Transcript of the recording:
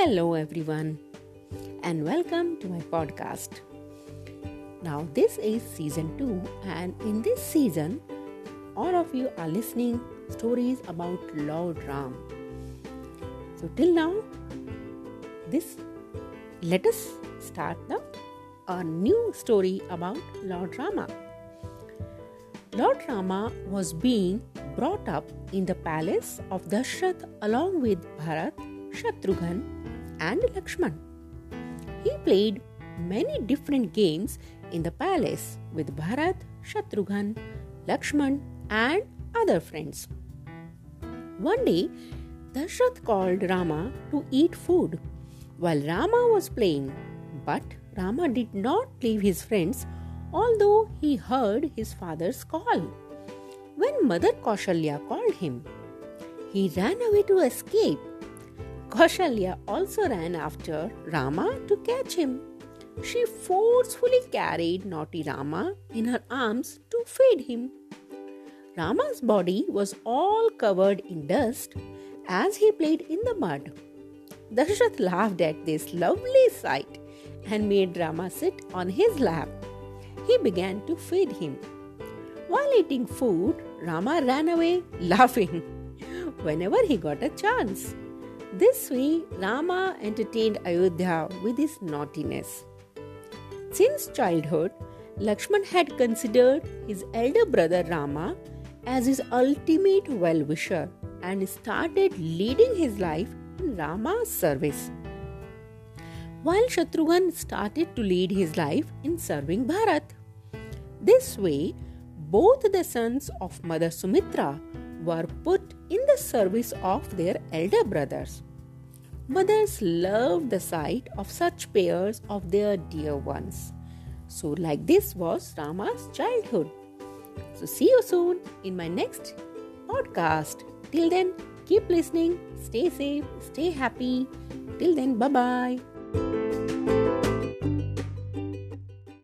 Hello, everyone, and welcome to my podcast. Now, this is season 2, and in this season, all of you are listening stories about Lord Ram. So, till now, this let us start the a new story about Lord Rama. Lord Rama was being brought up in the palace of Dashrath along with Bharat, Shatrughan, and Lakshman. He played many different games in the palace with Bharat, Shatrughan, Lakshman, and other friends. One day, Dashrath called Rama to eat food while Rama was playing, but Rama did not leave his friends although he heard his father's call. When Mother Kaushalya called him, he ran away to escape. Kaushalya also ran after Rama to catch him. She forcefully carried naughty Rama in her arms to feed him. Rama's body was all covered in dust as he played in the mud. Dashrath laughed at this lovely sight and made Rama sit on his lap he began to feed him. While eating food, Rama ran away laughing whenever he got a chance. This way, Rama entertained Ayodhya with his naughtiness. Since childhood, Lakshman had considered his elder brother Rama as his ultimate well wisher and started leading his life in Rama's service while Shatrughan started to lead his life in serving Bharat. This way, both the sons of Mother Sumitra were put service of their elder brothers. Mothers loved the sight of such pairs of their dear ones. So, like this was Rama's childhood. So, see you soon in my next podcast. Till then, keep listening, stay safe, stay happy. Till then, bye bye.